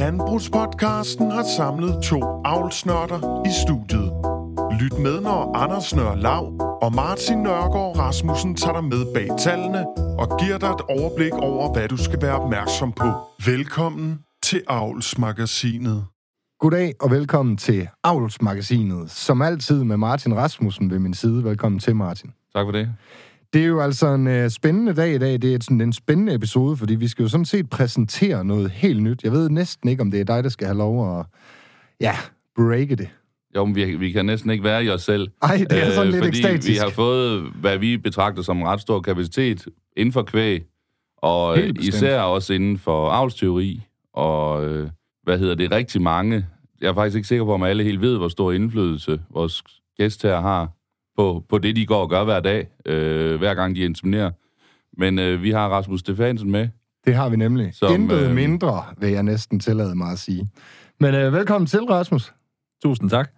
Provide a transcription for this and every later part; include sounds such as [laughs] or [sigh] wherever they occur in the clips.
Landbrugspodcasten har samlet to avlsnørder i studiet. Lyt med, når Anders Nør Lav og Martin Nørgaard Rasmussen tager dig med bag tallene og giver dig et overblik over, hvad du skal være opmærksom på. Velkommen til Avlsmagasinet. Goddag og velkommen til Avlsmagasinet. Som altid med Martin Rasmussen ved min side. Velkommen til, Martin. Tak for det. Det er jo altså en uh, spændende dag i dag. Det er sådan en spændende episode, fordi vi skal jo sådan set præsentere noget helt nyt. Jeg ved næsten ikke, om det er dig, der skal have lov at ja, breake det. Jo, men vi, vi kan næsten ikke være i os selv. Ej, det er sådan lidt fordi ekstatisk. vi har fået, hvad vi betragter som ret stor kapacitet inden for kvæg, og øh, især også inden for avlsteori, og øh, hvad hedder det, rigtig mange. Jeg er faktisk ikke sikker på, om alle helt ved, hvor stor indflydelse vores gæst her har på, på det, de går og gør hver dag, øh, hver gang de inseminerer. Men øh, vi har Rasmus Stefansen med. Det har vi nemlig. Som, Intet øh, mindre, vil jeg næsten tillade mig at sige. Men uh, velkommen til, Rasmus. Tusind tak.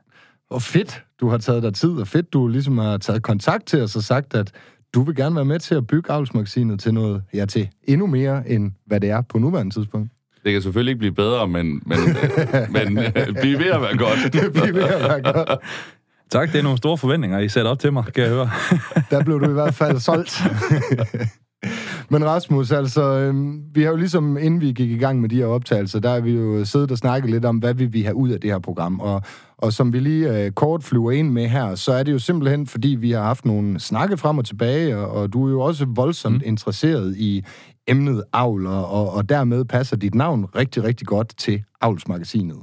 Og fedt, du har taget dig tid, og fedt, du ligesom har taget kontakt til os og sagt, at du vil gerne være med til at bygge Avlsmagasinet til noget, ja, til endnu mere, end hvad det er på nuværende tidspunkt. Det kan selvfølgelig ikke blive bedre, men, men, øh, [laughs] men øh, blive ved at være godt. Det bliver ved at være godt. Tak, det er nogle store forventninger, I sætter op til mig, kan jeg høre. [laughs] Der blev du i hvert fald solgt. [laughs] Men Rasmus, altså, øhm, vi har jo ligesom, inden vi gik i gang med de her optagelser, der har vi jo siddet og snakket lidt om, hvad vil vi have ud af det her program. Og, og som vi lige øh, kort flyver ind med her, så er det jo simpelthen, fordi vi har haft nogle snakke frem og tilbage, og, og du er jo også voldsomt mm. interesseret i emnet avl, og, og, og dermed passer dit navn rigtig, rigtig godt til Avlsmagasinet.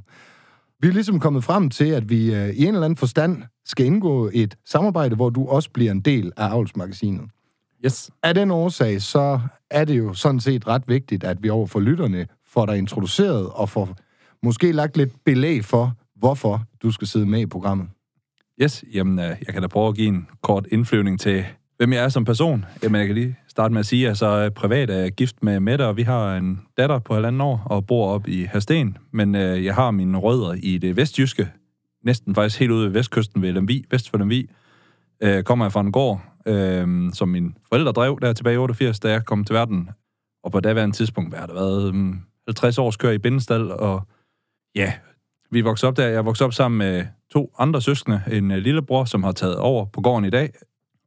Vi er ligesom kommet frem til, at vi øh, i en eller anden forstand skal indgå et samarbejde, hvor du også bliver en del af Avlsmagasinet. Yes. Af den årsag, så er det jo sådan set ret vigtigt, at vi over for lytterne får dig introduceret og får måske lagt lidt belæg for, hvorfor du skal sidde med i programmet. Yes, jamen, øh, jeg kan da prøve at give en kort indflyvning til, hvem jeg er som person. Jamen, jeg kan lige starte med at sige, at så er privat er jeg gift med Mette, og vi har en datter på halvanden år og bor op i Hersten. Men øh, jeg har mine rødder i det vestjyske, næsten faktisk helt ude ved vestkysten ved Lemvi, vest for Lemvi. Øh, kommer jeg fra en gård, øh, som min forældre drev der tilbage i 88, da jeg kom til verden. Og på daværende tidspunkt, har det været, hmm, øh, 50 års kør i bindestal, og ja, vi voksede op der. Jeg voksede op sammen med to andre søskende. En øh, lillebror, som har taget over på gården i dag,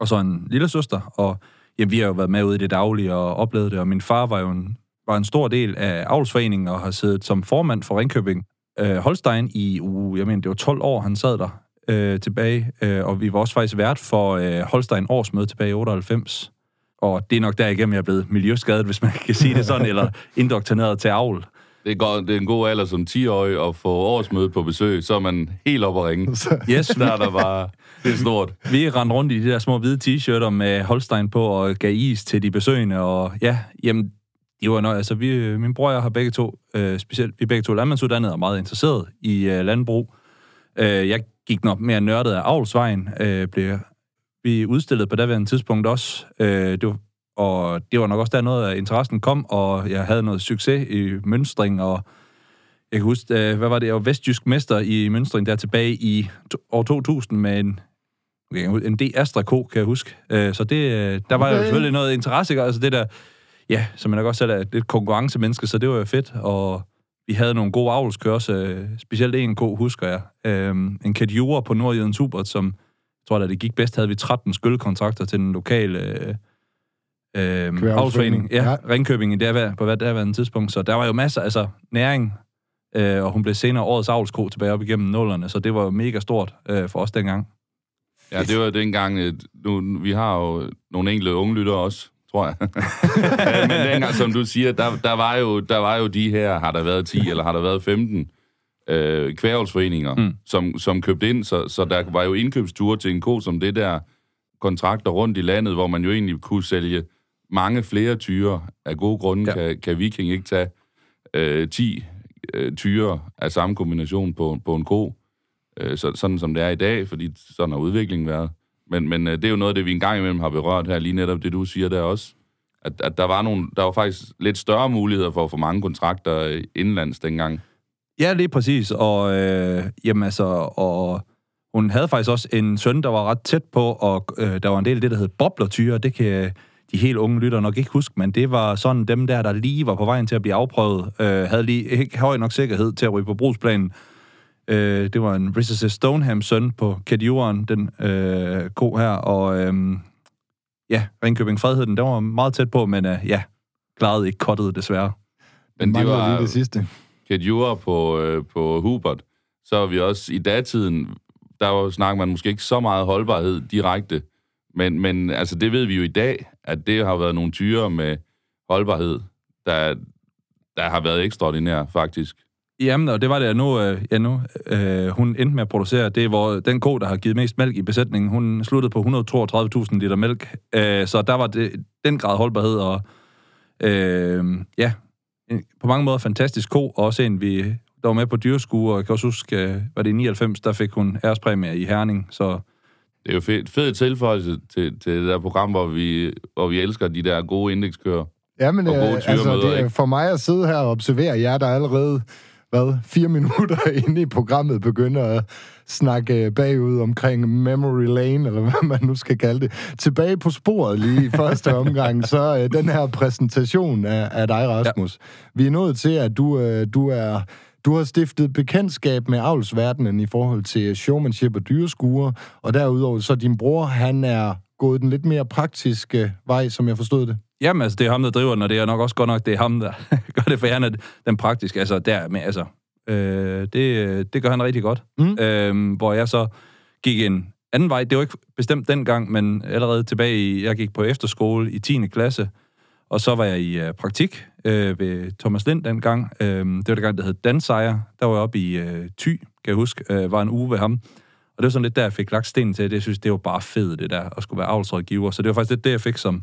og så en lille søster. Og jamen, vi har jo været med ude i det daglige og oplevet det, og min far var jo en, var en stor del af avlsforeningen og har siddet som formand for Ringkøbing øh, Holstein i, uh, jeg mener, det var 12 år, han sad der øh, tilbage, øh, og vi var også faktisk vært for øh, Holstein årsmøde tilbage i 98. Og det er nok derigennem, jeg er blevet miljøskadet, hvis man kan sige det sådan, [laughs] eller indoktrineret til avl. Det er, godt, det er en god alder som 10-årig at få årsmøde på besøg, så er man helt op at ringe. [laughs] Yes, Der er der bare... Det er stort. [laughs] Vi rendte rundt i de der små hvide t-shirter med Holstein på og gav is til de besøgende, og ja, jamen, det var noget, altså vi, min bror og jeg har begge to, øh, specielt, vi begge to landmandsuddannede og meget interesseret i øh, landbrug. Øh, jeg gik nok mere nørdet af avlsvejen, øh, blev vi udstillet på daværende tidspunkt også, øh, det var, og det var nok også der noget af interessen kom, og jeg havde noget succes i mønstring, og jeg kan huske, øh, hvad var det, jeg var vestjysk mester i mønstring der tilbage i år 2000 med en en D Astra K, kan jeg huske. Øh, Så det, øh, der var jo Okay. selvfølgelig noget interesse, altså det der, ja, som jeg nok også selv er lidt konkurrencemenneske, så det var jo fedt, og vi havde nogle gode avlskørs, øh, specielt en ko, husker jeg. Øh, En Kedjura på Nordjylland Super, som, jeg tror da det gik bedst, havde vi 13 skyldkontrakter til den lokale øh, øh, avlsforening. Ja, Ja. Ringkøbing i der, på hvad der tidspunkt, så der var jo masser, altså næring, øh, og hun blev senere årets avlsko tilbage op igennem nullerne, så det var jo mega stort øh, for os dengang. Ja, det var dengang... øh, Nu, vi har jo nogle enkelte unge lyttere også, tror jeg. [laughs] Men dengang, som du siger, der, der, var jo, der var jo de her, har der været 10 eller har der været 15 øh, kvævelsforeninger, mm. Som, som købte ind, så, så der var jo indkøbsture til en ko som det der kontrakter rundt i landet, hvor man jo egentlig kunne sælge mange flere tyre. Af gode grunde ja. Ja. kan, kan Viking ikke tage øh, 10 øh, tyre af samme kombination på, på en ko, øh, så, sådan som det er i dag, fordi sådan har udviklingen været. Men, men øh, det er jo noget af det, vi engang imellem har berørt her, lige netop det, du siger der også. At, at der, var nogle, der var faktisk lidt større muligheder for at få mange kontrakter øh, indlands dengang. Ja, lige præcis. Og, øh, jamen, altså, og hun havde faktisk også en søn, der var ret tæt på, og øh, der var en del af det, der hed boblertyre. Det kan, øh, de helt unge lytter nok ikke huske, men det var sådan dem der, der lige var på vejen til at blive afprøvet, øh, havde lige ikke høj nok sikkerhed til at ryge på brugsplanen. Øh, det var en Richard Stoneham søn på Kedjuren, den øh, ko her, og øh, ja, Ringkøbing Fred hed den, den var meget tæt på, men øh, ja, klarede ikke kottet desværre. Men det var lige det sidste. Kedjura på, øh, på Hubert. Så var vi også i datiden, der var snakker man måske ikke så meget holdbarhed direkte. Men, men altså, det ved vi jo i dag, at det har været nogle tyre med holdbarhed, der, der har været ekstraordinær, faktisk. Jamen, og det var det, at nu, øh, ja, nu øh, hun endte med at producere. Det er hvor den ko, der har givet mest mælk i besætningen. Hun sluttede på 132.000 liter mælk. Øh, så der var det, den grad holdbarhed, og øh, ja, en, på mange måder fantastisk ko. Og også en, vi der var med på dyreskue, og jeg kan også huske, øh, var det i 99, der fik hun ærespræmie i Herning. Så Det er jo fedt, fed tilføjelse til, til det der program, hvor vi, hvor vi elsker de der gode indekskører. Ja, men Og gode øh, altså, det er ikke? for mig at sidde her og observere jer, der allerede hvad, fire minutter [laughs] inde i programmet begynder at snakke bagud omkring memory lane, eller hvad man nu skal kalde det. Tilbage på sporet lige i første [laughs] omgang, så øh, den her præsentation af, af dig, Rasmus. Ja. Vi er nået til, at du, øh, du er... Du har stiftet bekendtskab med avlsverdenen i forhold til showmanship og dyreskuer, og derudover så din bror, han er gået den lidt mere praktiske vej, som jeg forstod det. Jamen, altså, det er ham, der driver den, og det er nok også godt nok, det er ham, der [laughs] gør det for hjernen, den praktiske. Altså, der med, altså, øh, det, det gør han rigtig godt. Mm. Øh, hvor jeg så gik en anden vej. Det var ikke bestemt dengang, men allerede tilbage i, jeg gik på efterskole i 10. klasse, og så var jeg i uh, praktik øh, ved Thomas Lind dengang. Øh, det var det gang, der hed Dansejer. Der var jeg oppe i øh, Thy, kan jeg huske, øh, var en uge ved ham. Og det var sådan lidt der, jeg fik lagt sten til, det jeg synes, det var bare fedt, det der, at skulle være avlsrådgiver. Så det var faktisk lidt det, jeg fik som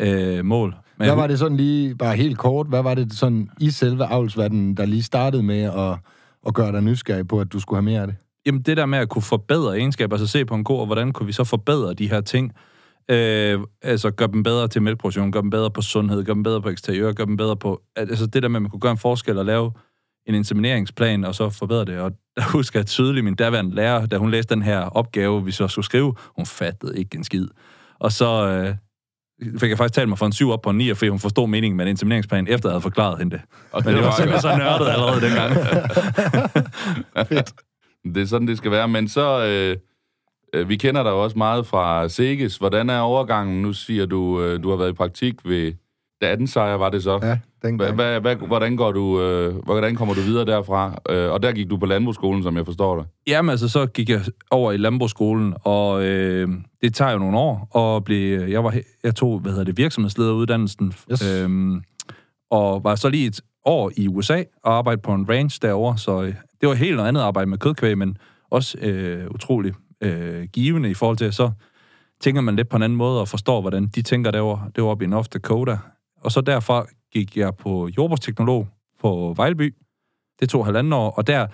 øh, mål. Men Hvad var det sådan lige, bare helt kort, hvad var det sådan i selve avlsverdenen, der lige startede med at, at gøre dig nysgerrig på, at du skulle have mere af det? Jamen det der med at kunne forbedre egenskaber, altså se på en ko, og hvordan kunne vi så forbedre de her ting? Øh, altså gøre dem bedre til mælkeproduktion, gøre dem bedre på sundhed, gøre dem bedre på eksteriør, gøre dem bedre på... Altså det der med, at man kunne gøre en forskel og lave en insemineringsplan, og så forbedre det. Og der [laughs] husker jeg tydeligt min daværende lærer, da hun læste den her opgave, vi så skulle skrive, hun fattede ikke en skid. Og så øh, fik jeg faktisk talt mig fra en 7 op på en 9, fordi hun forstod meningen med en insemineringsplan, efter jeg havde forklaret hende det. Og Men det var simpelthen så nørdet allerede dengang. [laughs] Det er sådan, det skal være. Men så, øh, øh, vi kender dig jo også meget fra Seges. Hvordan er overgangen? Nu siger du, øh, du har været i praktik ved Dattensejr, var det så? Ja, den Hva, hvordan, går du, øh, hvordan kommer du videre derfra? Øh, og der gik du på landbrugsskolen, som jeg forstår det. Jamen altså, så gik jeg over i landbrugsskolen, og øh, det tager jo nogle år, og blev, jeg, var, jeg tog, hvad hedder det, virksomhedslederuddannelsen, Yes. øhm, og var så lige et år i USA og arbejdede på en ranch derovre, så øh, det var helt noget andet at arbejde med kødkvæg, men også øh, utrolig øh, givende i forhold til, at så tænker man lidt på en anden måde og forstår, hvordan de tænker derovre. Det var oppe i North Dakota. Og så derfra gik jeg på jordbrugsteknolog på Vejleby. Det tog halvanden år, og der,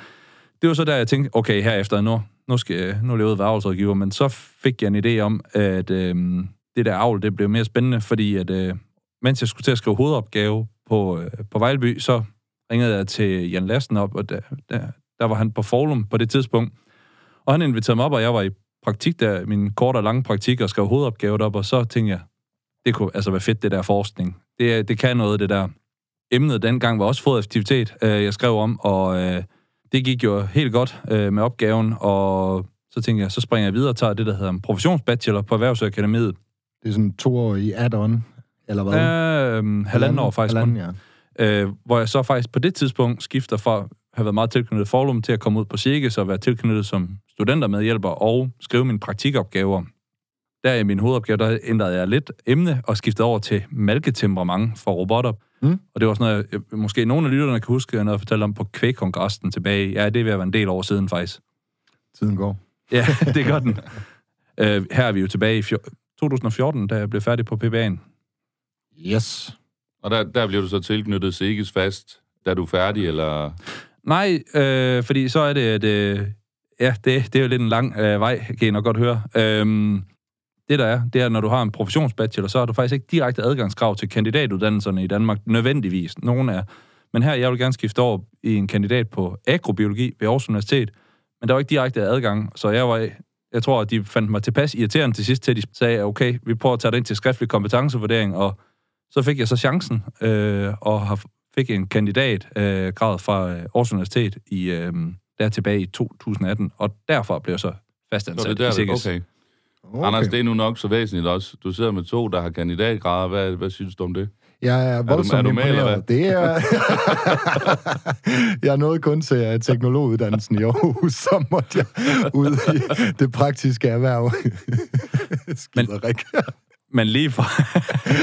det var så der, jeg tænkte, okay, herefter, nu, nu skal jeg, nu leve jeg men så fik jeg en idé om, at øh, det der avl, det blev mere spændende, fordi at, øh, mens jeg skulle til at skrive hovedopgave på, øh, på Vejleby, så ringede jeg til Jan Lassen op, og der, der, der var han på Forum på det tidspunkt, og han inviterede mig op, og jeg var i praktik der, min korte og lange praktik, og skrev hovedopgave op, og så tænkte jeg, det kunne altså være fedt, det der forskning. Det, det kan noget, det der. Emnet dengang var også fodeffektivitet, øh, jeg skrev om, og øh, det gik jo helt godt øh, med opgaven, og så tænkte jeg, så springer jeg videre og tager det, der hedder en professionsbachelor på Erhvervsakademiet. Det er sådan to år i add-on, eller hvad? Øh, halvanden år faktisk. Halvanden, ja. øh, hvor jeg så faktisk på det tidspunkt skifter fra at have været meget tilknyttet Forlum til at komme ud på Sikkes og være tilknyttet som studentermedhjælper og skrive mine praktikopgaver. Der i min hovedopgave, der ændrede jeg lidt emne og skiftede over til malketemperament for robotter. Mm. Og det var sådan noget, jeg- måske nogle af lytterne kan huske, jeg havde fortalt om på kvægkongressen tilbage. Ja, det er ved at være en del år siden faktisk. Tiden går. Ja, [laughs] det gør den. Øh, her er vi jo tilbage i fjor- 2014, da jeg blev færdig på PBA'en. Yes. Og der, der bliver du så tilknyttet Seges fast, da du er færdig, eller... Nej, øh, fordi så er det, at... Øh, ja, det, det er jo lidt en lang øh, vej, kan I nok godt høre. Øhm, det der er, det er, når du har en professionsbachelor, så har du faktisk ikke direkte adgangskrav til kandidatuddannelserne i Danmark, nødvendigvis. Nogen er. Men her, jeg vil gerne skifte over i en kandidat på agrobiologi ved Aarhus Universitet, men der var ikke direkte adgang, så jeg var Jeg tror, at de fandt mig tilpas irriterende til sidst, til de sagde, okay, vi prøver at tage det ind til skriftlig kompetencevurdering, og så fik jeg så chancen, øh, og har, fik en kandidatgrad øh, grad fra øh, Aarhus Universitet i, øh, der tilbage i 2018, og derfor blev jeg så Så fastansat det er der, i Sikkes. okay. Okay. Anders, det er nu nok så væsentligt også. Du sidder med to, der har kandidatgrader. Hvad, hvad synes du om det? Jeg er voldsomt er du med, eller imponeret. Det er... [laughs] jeg nåede kun til uh, teknologuddannelsen i Aarhus, så måtte jeg ud i det praktiske erhverv. [laughs] Skiderik. Men lige for...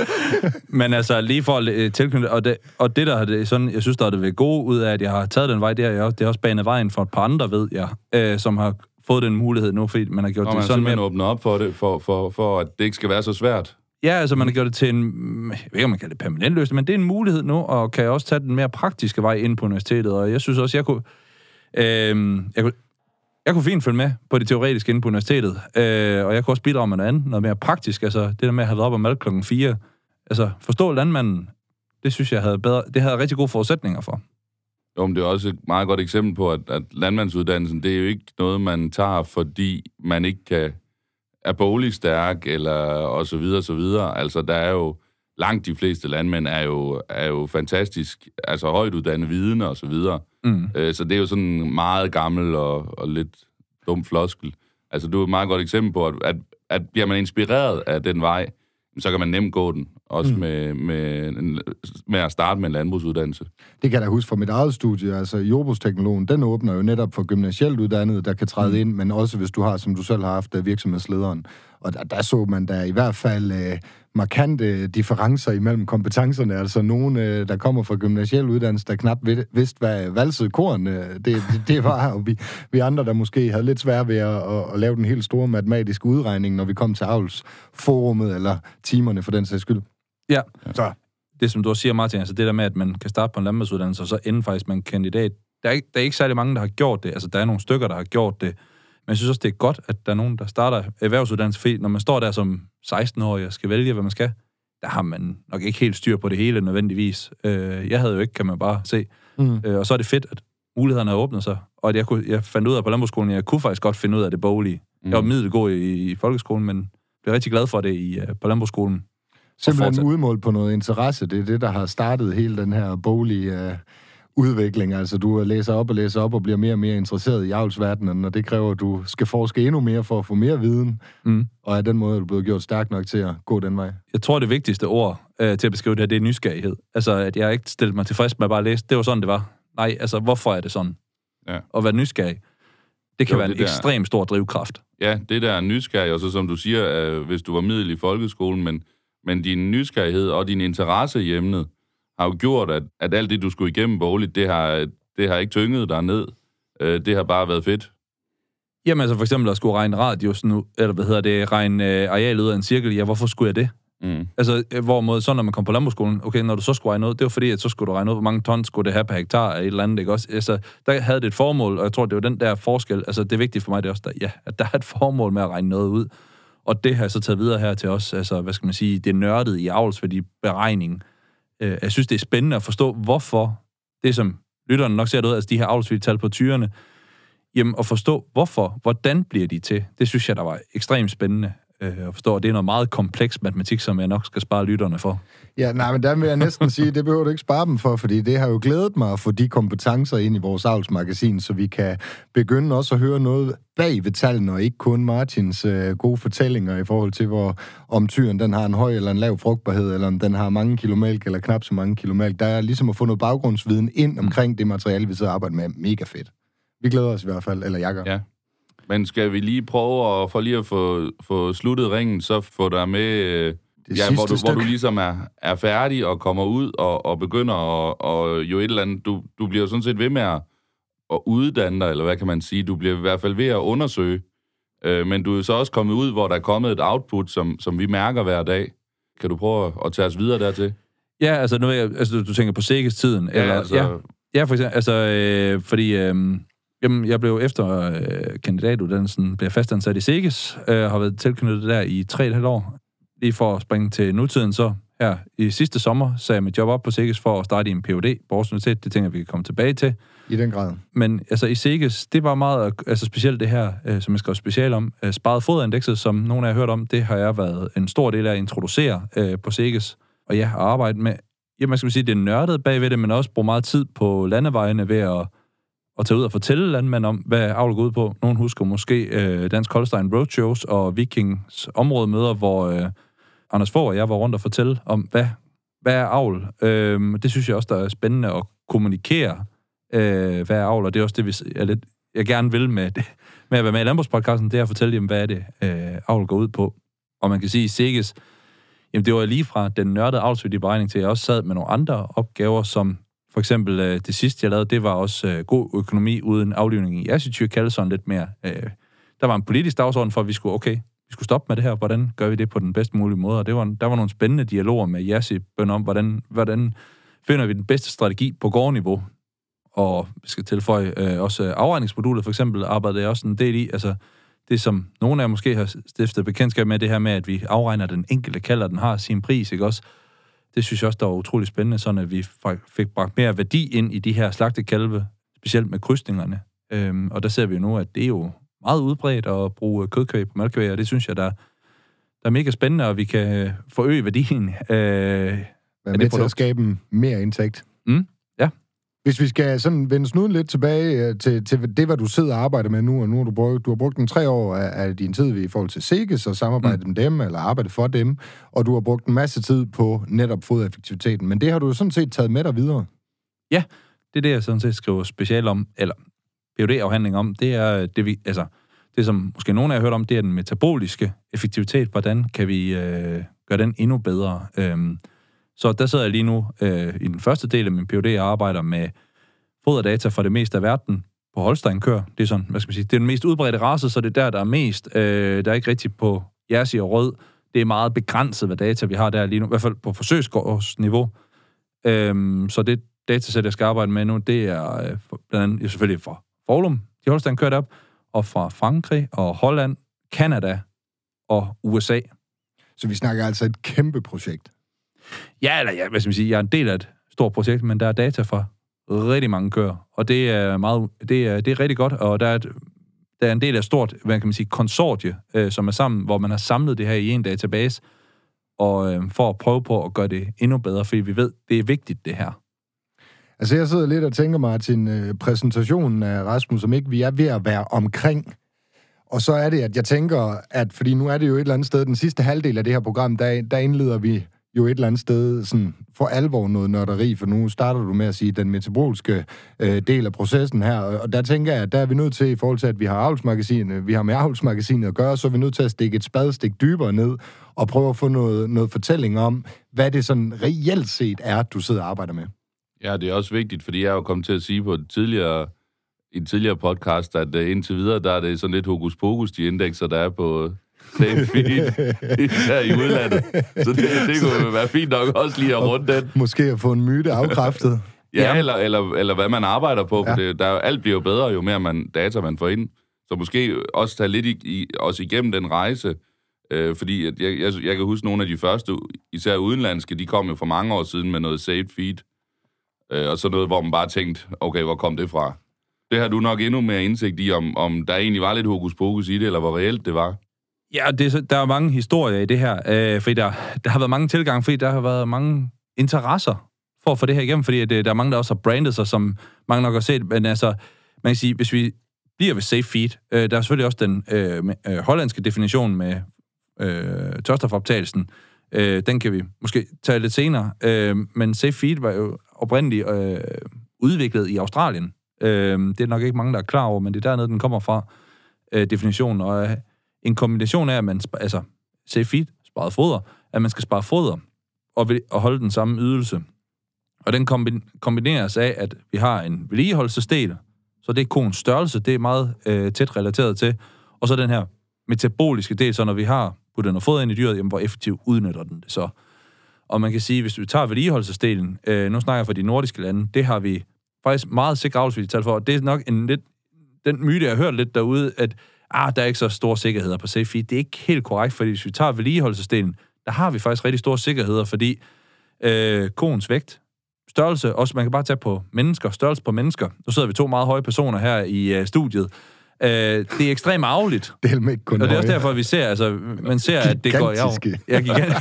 [laughs] men altså, lige for at øh, tilknytte... Og det, og det der er det sådan, jeg synes, der er det ved gode ud af, at jeg har taget den vej, det er, jeg, det er også banet vejen for et par andre, ved jeg, øh, som har fået den mulighed nu, fordi man har gjort Når det man sådan mere... åbner op for det, for, for, for at det ikke skal være så svært. Ja, altså man har gjort det til en... Jeg ved ikke, om man kalder det permanent løsning, men det er en mulighed nu, og kan også tage den mere praktiske vej ind på universitetet. Og jeg synes også, jeg kunne... Øh, jeg kunne jeg kunne fint følge med på det teoretiske inde på universitetet, øh, og jeg kunne også bidrage med noget andet, noget mere praktisk. Altså, det der med at have været op om mad klokken 4. Altså, forstå landmanden, det synes jeg havde bedre, det havde rigtig gode forudsætninger for. Jo, men det er også et meget godt eksempel på, at, at landmandsuddannelsen, det er jo ikke noget, man tager, fordi man ikke kan, er boligstærk, eller og så videre, så videre. Altså, der er jo, langt de fleste landmænd er jo, er jo fantastisk, altså højt uddannet viden og så videre. Mm. Øh, så det er jo sådan meget gammel og, og lidt dum floskel. Altså, du er et meget godt eksempel på, at, at, at bliver man inspireret af den vej, så kan man nemt gå den, også mm. med, med, med at starte med en landbrugsuddannelse. Det kan jeg da huske fra mit eget studie. Altså, jordbrugsteknologen, den åbner jo netop for gymnasielt uddannede, der kan træde mm. ind, men også hvis du har, som du selv har haft, øh, virksomhedslederen. Og der, der så man da i hvert fald øh, markante differencer imellem kompetencerne. Altså nogen, øh, der kommer fra gymnasiel uddannelse, der knap vid- vidste, hvad valset korn øh, det, det, det var, og vi, vi andre, der måske havde lidt svært ved at, at, at lave den helt store matematiske udregning, når vi kom til avlsforummet, eller timerne for den sags skyld. Ja. Så Det, som du også siger, Martin, altså det der med, at man kan starte på en landbrugsuddannelse, og så ende faktisk med en kandidat. Der er, ikke, der er ikke særlig mange, der har gjort det. Altså, der er nogle stykker, der har gjort det. Men jeg synes også, det er godt, at der er nogen, der starter erhvervsuddannelse, fordi når man står der som 16-årig og skal vælge, hvad man skal, der har man nok ikke helt styr på det hele nødvendigvis. Øh, jeg havde jo ikke, kan man bare se. Mm. Øh, og så er det fedt, at mulighederne har åbnet sig, og at jeg, kunne, jeg fandt ud af på landbrugsskolen, at jeg kunne faktisk godt finde ud af det boglige. Mm. Jeg var middelgod i, i folkeskolen, men blev rigtig glad for det i, uh, på landbrugsskolen. Simpelthen udmålt på noget interesse. Det er det, der har startet hele den her boglige øh, udvikling. Altså, du læser op og læser op og bliver mere og mere interesseret i avlsverdenen, og det kræver, at du skal forske endnu mere for at få mere viden. Mm. Og af den måde er du blevet gjort stærk nok til at gå den vej. Jeg tror, det vigtigste ord øh, til at beskrive det her, det er nysgerrighed. Altså, at jeg ikke stillede mig tilfreds med at bare læse. Det var sådan, det var. Nej, altså, hvorfor er det sådan? Ja. At være nysgerrig, det kan Jo, være det en der- ekstrem stor drivkraft. Ja, det der er nysgerrig, og så som du siger, øh, hvis du var middel i folkeskolen, men, men din nysgerrighed og din interesse i emnet har jo gjort, at, at alt det, du skulle igennem bogligt, det har, det har ikke tynget dig ned. Øh, det har bare været fedt. Jamen altså for eksempel at skulle regne radius nu, eller hvad hedder det, regne øh, areal ud af en cirkel, ja, hvorfor skulle jeg det? Mm. Altså, øh, hvorimod så, når man kom på landbrugsskolen, okay, når du så skulle regne ud, det var fordi, at så skulle du regne ud, hvor mange ton skulle det have per hektar af et eller andet, ikke også? Altså, der havde det et formål, og jeg tror, det var den der forskel, altså det er vigtigt for mig, det er også, der, ja, at der er et formål med at regne noget ud. Og det har jeg så taget videre her til os, altså, hvad skal man sige, det nørdet i avlsværdi beregning. Øh, jeg synes, det er spændende at forstå, hvorfor det, som lytterne nok ser det ud, altså de her avlsværdital på tyrene, jamen at forstå, hvorfor, hvordan bliver de til, det synes jeg, der var ekstremt spændende øh, at forstå, det er noget meget kompleks matematik, som jeg nok skal spare lytterne for. Ja, nej, men der vil jeg næsten sige, det behøver du ikke spare dem for, fordi det har jo glædet mig at få de kompetencer ind i vores avlsmagasin, så vi kan begynde også at høre noget bag ved tallene, og ikke kun Martins øh, gode fortællinger i forhold til, hvor om tyren den har en høj eller en lav frugtbarhed, eller om den har mange kilo mælk eller knap så mange kilo mælk. Der er ligesom at få noget baggrundsviden ind omkring det materiale, vi sidder og arbejder med. Mega fedt. Vi glæder os i hvert fald, eller jeg gør. Ja. Men skal vi lige prøve at, for lige at få, få sluttet ringen, så få dig med, øh, Det ja, hvor, du, hvor du stykke. ligesom er, er færdig og kommer ud og, og begynder at, og jo et eller andet, du, du bliver jo sådan set ved med at, at uddanne dig, eller hvad kan man sige, du bliver i hvert fald ved at undersøge, øh, men du er så også kommet ud, hvor der er kommet et output, som, som vi mærker hver dag. Kan du prøve at, at tage os videre dertil? Ja, altså, nu, altså du, tænker på Sikkes-tiden? Eller, altså, ja, ja, for eksempel, altså, øh, fordi øh, jamen, jeg blev efter øh, kandidatuddannelsen, blev fastansat i Sikkes, øh, har været tilknyttet der i tre et halvt år. Lige for at springe til nutiden, så her i sidste sommer sagde jeg mit job op på Sikkes for at starte i en Ph.D. på Aarhus Universitet. Det tænker jeg, vi kan komme tilbage til. I den grad. Men altså i Sikkes, det var meget, altså specielt det her, øh, som jeg skrev special om, øh, sparet foderindekset, som nogle af jer har hørt om, det har jeg været en stor del af at introducere øh, på Sikkes. Og ja, at arbejde med, jamen skal man sige, det er nørdet bagved det, men også bruge meget tid på landevejene ved at, at tage ud og fortælle landmænd om, hvad avl går ud på. Nogle husker måske øh, Dansk Holstein Roadshows og Vikings områdemøder, hvor øh, Anders Fogh og jeg var rundt og fortælle om, hvad, hvad er avl. Øh, det synes jeg også, der er spændende at kommunikere, øh, hvad er avl, og det er også det, vi, jeg, lidt, jeg gerne vil med, det, [laughs] med at være med i landbrugspodcasten, det er at fortælle dem, hvad er det, øh, avl går ud på. Og man kan sige, at Sikkes, jamen det var lige fra den nørdede avlsværdige beregning til, at jeg også sad med nogle andre opgaver, som for eksempel øh, det sidste, jeg lavede, det var også øh, god økonomi uden aflivning i Asityr, kaldes sådan lidt mere. Øh, der var en politisk dagsorden for, at vi skulle, okay, vi skulle stoppe med det her, hvordan gør vi det på den bedst mulige måde? Og det var, der var nogle spændende dialoger med Jassi Bøn om, hvordan, hvordan finder vi den bedste strategi på gårdniveau. Og vi skal tilføje øh, også afregningsmodulet, for eksempel, arbejdede jeg også en del i. Altså, det som nogle af jer måske har stiftet bekendtskab med, det her med, at vi afregner den enkelte kalder, den har sin pris, ikke også? Det synes jeg også, der var utrolig spændende, sådan at vi fik bragt mere værdi ind i de her slagtekalve, specielt med krydsningerne. Øhm, og der ser vi jo nu, at det er jo meget udbredt at bruge kødkvæg på malkvæg, og det synes jeg, der, der er mega spændende, og vi kan forøge værdien øh, Være med til at skabe mere indtægt. Mm. Hvis vi skal sådan vende snuden lidt tilbage øh, til, til det, hvad du sidder og arbejder med nu, og nu har du brugt, du har brugt en tre år af, af din tid i forhold til Sikkes og samarbejdet mm. med dem, eller arbejdet for dem, og du har brugt en masse tid på netop fodeffektiviteten. Men det har du sådan set taget med dig videre. Ja, det er det, jeg sådan set skriver specielt om, eller PhD-afhandling om, det er det, vi, altså, det, som måske nogen af jer har hørt om, det er den metaboliske effektivitet. Hvordan kan vi øh, gøre den endnu bedre? Øhm, så der sidder jeg lige nu øh, i den første del af min PhD og arbejder med foderdata fra det meste af verden på Holstein-kør. Det er sådan, hvad skal man sige, det er den mest udbredte race, så det er der, der er mest. Øh, der er ikke rigtig på Jersi og Rød. Det er meget begrænset, hvad data vi har der lige nu, i hvert fald på forsøgsniveau. Øhm, så det datasæt, jeg skal arbejde med nu, det er øh, blandt andet selvfølgelig fra Forlum, de Holstein kørt op, og fra Frankrig og Holland, Kanada og USA. Så vi snakker altså et kæmpe projekt. Ja, eller ja, hvad skal man sige, jeg er en del af et stort projekt, men der er data fra rigtig mange køer, og det er, meget, det er, det er rigtig godt, og der er, et, der er en del af et stort, hvad kan man sige, konsortie, øh, som er sammen, hvor man har samlet det her i en database, og øh, for at prøve på at gøre det endnu bedre, fordi vi ved, det er vigtigt, det her. Altså, jeg sidder lidt og tænker, Martin, øh, præsentationen af Rasmus, som ikke vi er ved at være omkring. Og så er det, at jeg tænker, at fordi nu er det jo et eller andet sted, den sidste halvdel af det her program, der, der indleder vi jo et eller andet sted sådan for alvor noget nørderi, for nu starter du med at sige den metabolske øh, del af processen her, og der tænker jeg, at der er vi nødt til, i forhold til, at vi har avlsmagasinet, vi har med avlsmagasinet at gøre, så er vi nødt til at stikke et spadestik dybere ned og prøve at få noget, noget fortælling om, hvad det sådan reelt set er, du sidder og arbejder med. Ja, det er også vigtigt, fordi jeg er jo kommet til at sige på et tidligere, i en tidligere podcast, at øh, indtil videre, der er det sådan lidt hokus pokus, de indekser, der er på same feed, [laughs] især i udlandet. Så det, det kunne være fint nok også lige at runde den. Måske at få en myte afkræftet. ja, ja, eller, eller, eller hvad man arbejder på, for ja. det, der, alt bliver jo bedre, jo mere man, data man får ind. Så måske også tage lidt i, i, også igennem den rejse, øh, fordi at jeg, jeg, jeg kan huske nogle af de første, især udenlandske, de kom jo for mange år siden med noget saved feed, Øh, og så noget, hvor man bare tænkte, okay, hvor kom det fra? Det har du nok endnu mere indsigt i, om, om der egentlig var lidt hokus pokus i det, eller hvor reelt det var. Ja, det, der er mange historier i det her, øh, fordi der, der har været mange tilgange, fordi der har været mange interesser for at få det her igennem, fordi det, øh, der er mange, der også har brandet sig, som mange nok har set, men altså, man kan sige, hvis vi bliver ved safe feed, øh, der er selvfølgelig også den øh, med, øh, hollandske definition med øh, tørstofoptagelsen, øh, den kan vi måske tage lidt senere, øh, men safe feed var jo oprindeligt øh, udviklet i Australien. Øh, det er nok ikke mange, der er klar over, men det er dernede, den kommer fra, øh, definitionen. Og øh, en kombination af, at man, altså, safe feed, sparet foder, at man skal spare foder og, og holde den samme ydelse. Og den kombineres af, at vi har en vedligeholdelsesdel, så det er koens størrelse, det er meget øh, tæt relateret til, og så den her metaboliske del, så når vi har puttet noget foder ind i dyret, jamen hvor effektivt udnytter den det så. Og man kan sige, hvis vi tager vedligeholdelsesdelen, øh, nu snakker jeg for de nordiske lande, det har vi faktisk meget sikre afsvigt tal for, og det er nok en lidt, den myte, jeg har hørt lidt derude, at ah, der er ikke så store sikkerheder på safe feed. Det er ikke helt korrekt, fordi hvis vi tager vedligeholdelsesdelen, der har vi faktisk rigtig store sikkerheder, fordi øh, koens vægt, størrelse, også man kan bare tage på mennesker, størrelse på mennesker. Nu sidder vi to meget høje personer her i øh, studiet. Øh, det er ekstremt arveligt. Det er ikke kun Og det er også derfor, vi ser, altså, man ser, at det går... Gigantiske. Ja, gigant.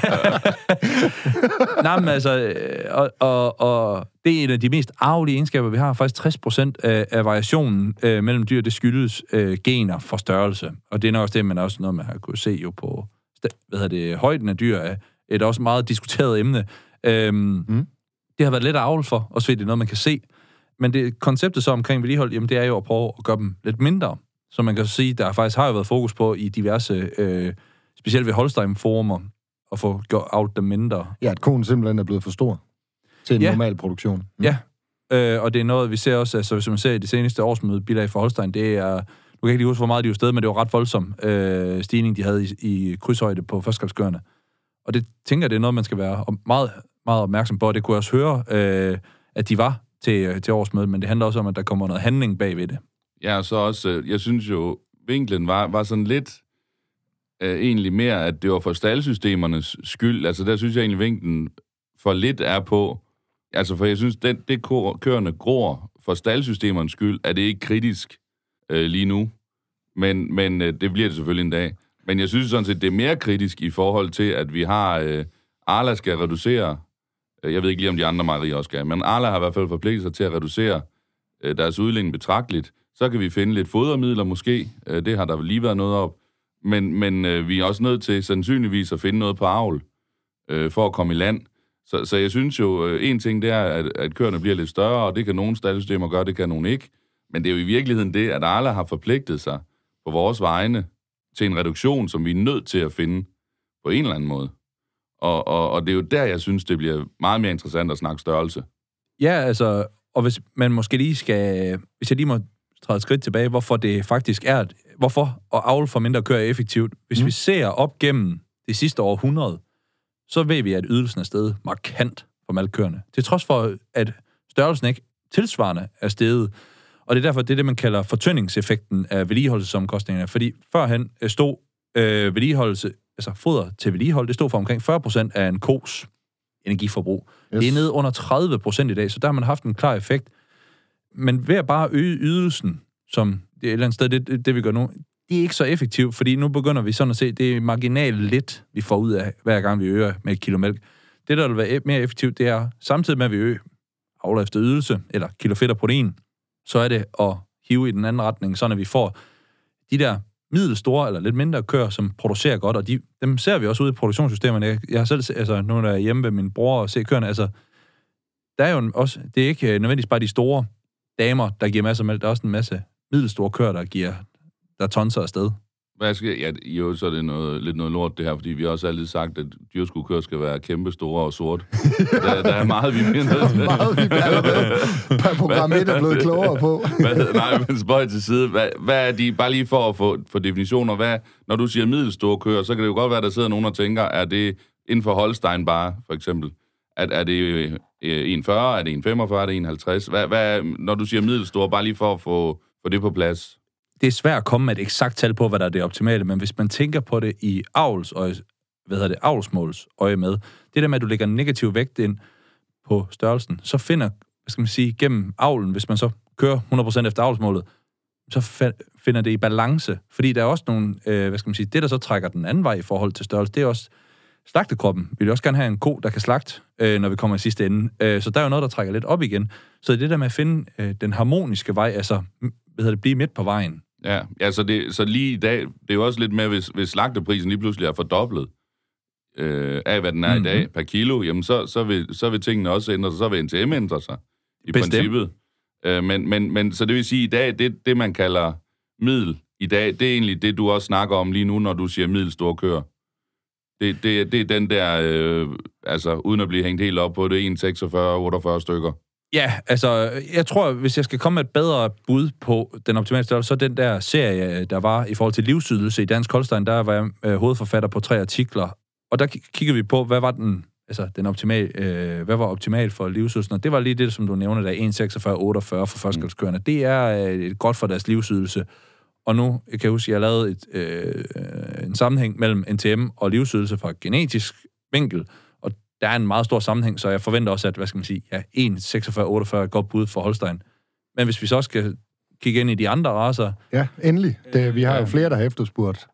[laughs] Nej, men altså, øh, og, og, og det er en af de mest arvelige egenskaber, vi har. Faktisk 60 procent af, af variationen øh, mellem dyr, det skyldes øh, gener for størrelse. Og det er nok også det, man også noget, man har kunne se jo på, hvad hedder det, højden af dyr, er et også meget diskuteret emne. Øhm, mm. Det har været let at avle for, også fordi det er noget, man kan se. Men det konceptet så omkring vedligehold, jamen det er jo at prøve at gøre dem lidt mindre. Så man kan sige, der faktisk har jo været fokus på i diverse, øh, specielt ved Holstein-forumer, at få avlet dem mindre. Ja, at konen simpelthen er blevet for stor til en Ja. normal produktion. Mm. Ja, øh, og det er noget, vi ser også, altså hvis man ser i det seneste årsmøde bilag for Holstein, det er, nu kan jeg ikke lige huske, hvor meget de var sted, men det var ret voldsom øh, stigning, de havde i, i krydshøjde på førstkaldskørende. Og det tænker jeg, det er noget, man skal være meget, meget opmærksom på, og det kunne jeg også høre, øh, at de var til, til årsmødet, men det handler også om, at der kommer noget handling bag ved det. Ja, så også, øh, jeg synes jo, vinklen var, var sådan lidt øh, egentlig mere, at det var for staldsystemernes skyld. Altså der synes jeg egentlig, vinklen for lidt er på, altså for jeg synes, den, det kørende gror for staldsystemernes skyld, er det ikke kritisk øh, lige nu. Men, men øh, det bliver det selvfølgelig en dag. Men jeg synes sådan set, det er mere kritisk i forhold til, at vi har, øh, Arla skal reducere, øh, jeg ved ikke lige, om de andre mejerier også skal, men Arla har i hvert fald forpligtet sig til at reducere øh, deres udledning betragteligt. Så kan vi finde lidt fodermidler måske, øh, det har der lige været noget op, men, men øh, vi er også nødt til sandsynligvis at finde noget på avl øh, for at komme i land. Så, så jeg synes jo, øh, en ting det er, at, at køerne bliver lidt større, og det kan nogle staldsystemer gøre, det kan nogle ikke. Men det er jo i virkeligheden det, at Arla har forpligtet sig på vores vegne til en reduktion, som vi er nødt til at finde på en eller anden måde. Og, og, og det er jo der, jeg synes, det bliver meget mere interessant at snakke størrelse. Ja, altså, og hvis man måske lige skal, hvis jeg lige må træde et skridt tilbage, hvorfor det faktisk er, hvorfor at avle for mindre køer er effektivt. Hvis mm. vi ser op gennem det sidste århundrede, så ved vi, at ydelsen er steget markant for malkøerne. Til trods for, at størrelsen ikke tilsvarende er steget. Og det er derfor, det er det, man kalder fortyndingseffekten af vedligeholdelsesomkostningerne. Fordi førhen øh, stod øh, vedligeholdelse, altså foder til vedligehold, det stod for omkring 40% af en kos energiforbrug. Yes. Det er nede under 30 procent i dag, så der har man haft en klar effekt. Men ved at bare øge ydelsen, som det er et eller andet sted, det, det, det vi gør nu, det er ikke så effektivt, fordi nu begynder vi sådan at se, det er marginalt lidt, vi får ud af, hver gang vi øger med et kilo mælk. Det, der vil være e- mere effektivt, det er, samtidig med at vi øger avler efter ydelse, eller kilo fedt og protein, så er det at hive i den anden retning, sådan at vi får de der middelstore eller lidt mindre køer, som producerer godt, og de, dem ser vi også ude i produktionssystemerne. Jeg, jeg har selv, altså nu er jeg hjemme ved min bror og ser køerne, altså der er jo også, det er ikke øh, nødvendigvis bare de store damer, der giver masser af mælk, der er også en masse middelstore køer, der giver, der tonser afsted. Hvad skal, ja, jo, så er det noget, lidt noget lort, det her, fordi vi har også altid sagt, at dyrskudkører skal være kæmpe store og sort. [laughs] der, der er meget, vi mener. Meget vi allerede på program 1 er blevet klogere på. hvad, nej, men spøj til side. Hvad, hvad er de, bare lige for at få for definitioner, hvad, når du siger middelstore køer, så kan det jo godt være, der sidder nogen og tænker, er det inden for Holstein bare, for eksempel, er, er det øh, 1,40, er det 1,45, er det 1,50? Hvad, hvad, når du siger middelstor, bare lige for at få, få det på plads. det er svært at komme med et eksakt tal på, hvad der er det optimale, men hvis man tænker på det i avls og, hvad hedder det, avlsmåls øje med, det der med, at du lægger en negativ vægt ind på størrelsen, så finder, hvad skal man sige, gennem avlen, hvis man så kører 100% efter avlsmålet, så finder det i balance. Fordi der er også nogle, øh, hvad skal man sige, det der så trækker den anden vej i forhold til størrelse, det er også slagtekroppen. Vi vil også gerne have en ko, der kan slagte, øh, når vi kommer i sidste ende. Øh, så der er jo noget, der trækker lidt op igen. Så det der med at finde øh, den harmoniske vej, altså, hvad hedder det, blive midt på vejen, Ja, ja så, det, så lige i dag, det er jo også lidt med, hvis, hvis slagteprisen lige pludselig er fordoblet øh, af, hvad den er mm-hmm. i dag per kilo, jamen så, så, vil, så vil tingene også ændre sig, så vil NTM ændre sig i Bestemt. princippet. Øh, men, men, men så det vil sige, i dag, det, det man kalder middel i dag, det er egentlig det, du også snakker om lige nu, når du siger middelstore køer. Det, det, det er den der, øh, altså uden at blive hængt helt op på det, 1,46-48 stykker. Ja, altså, jeg tror, hvis jeg skal komme med et bedre bud på den optimale størrelse, så den der serie, der var i forhold til livsydelse i Dansk Holstein, der var jeg øh, hovedforfatter på tre artikler, og der kigger vi på, hvad var den, altså, den optimal, øh, hvad var optimalt for livsydelsen, og det var lige det, som du nævner der, 1,46-48 for førstkaldskørende. Det er øh, godt for deres livsydelse. Og nu, jeg kan huske, jeg lavede et, øh, en sammenhæng mellem NTM og livsydelse fra genetisk vinkel, og der er en meget stor sammenhæng, så jeg forventer også, at, hvad skal man sige, ja, 1,46-48 er et godt bud for Holstein. Men hvis vi så skal kigge ind i de andre raser, Ja, endelig. Det, vi har jo flere, der har efterspurgt.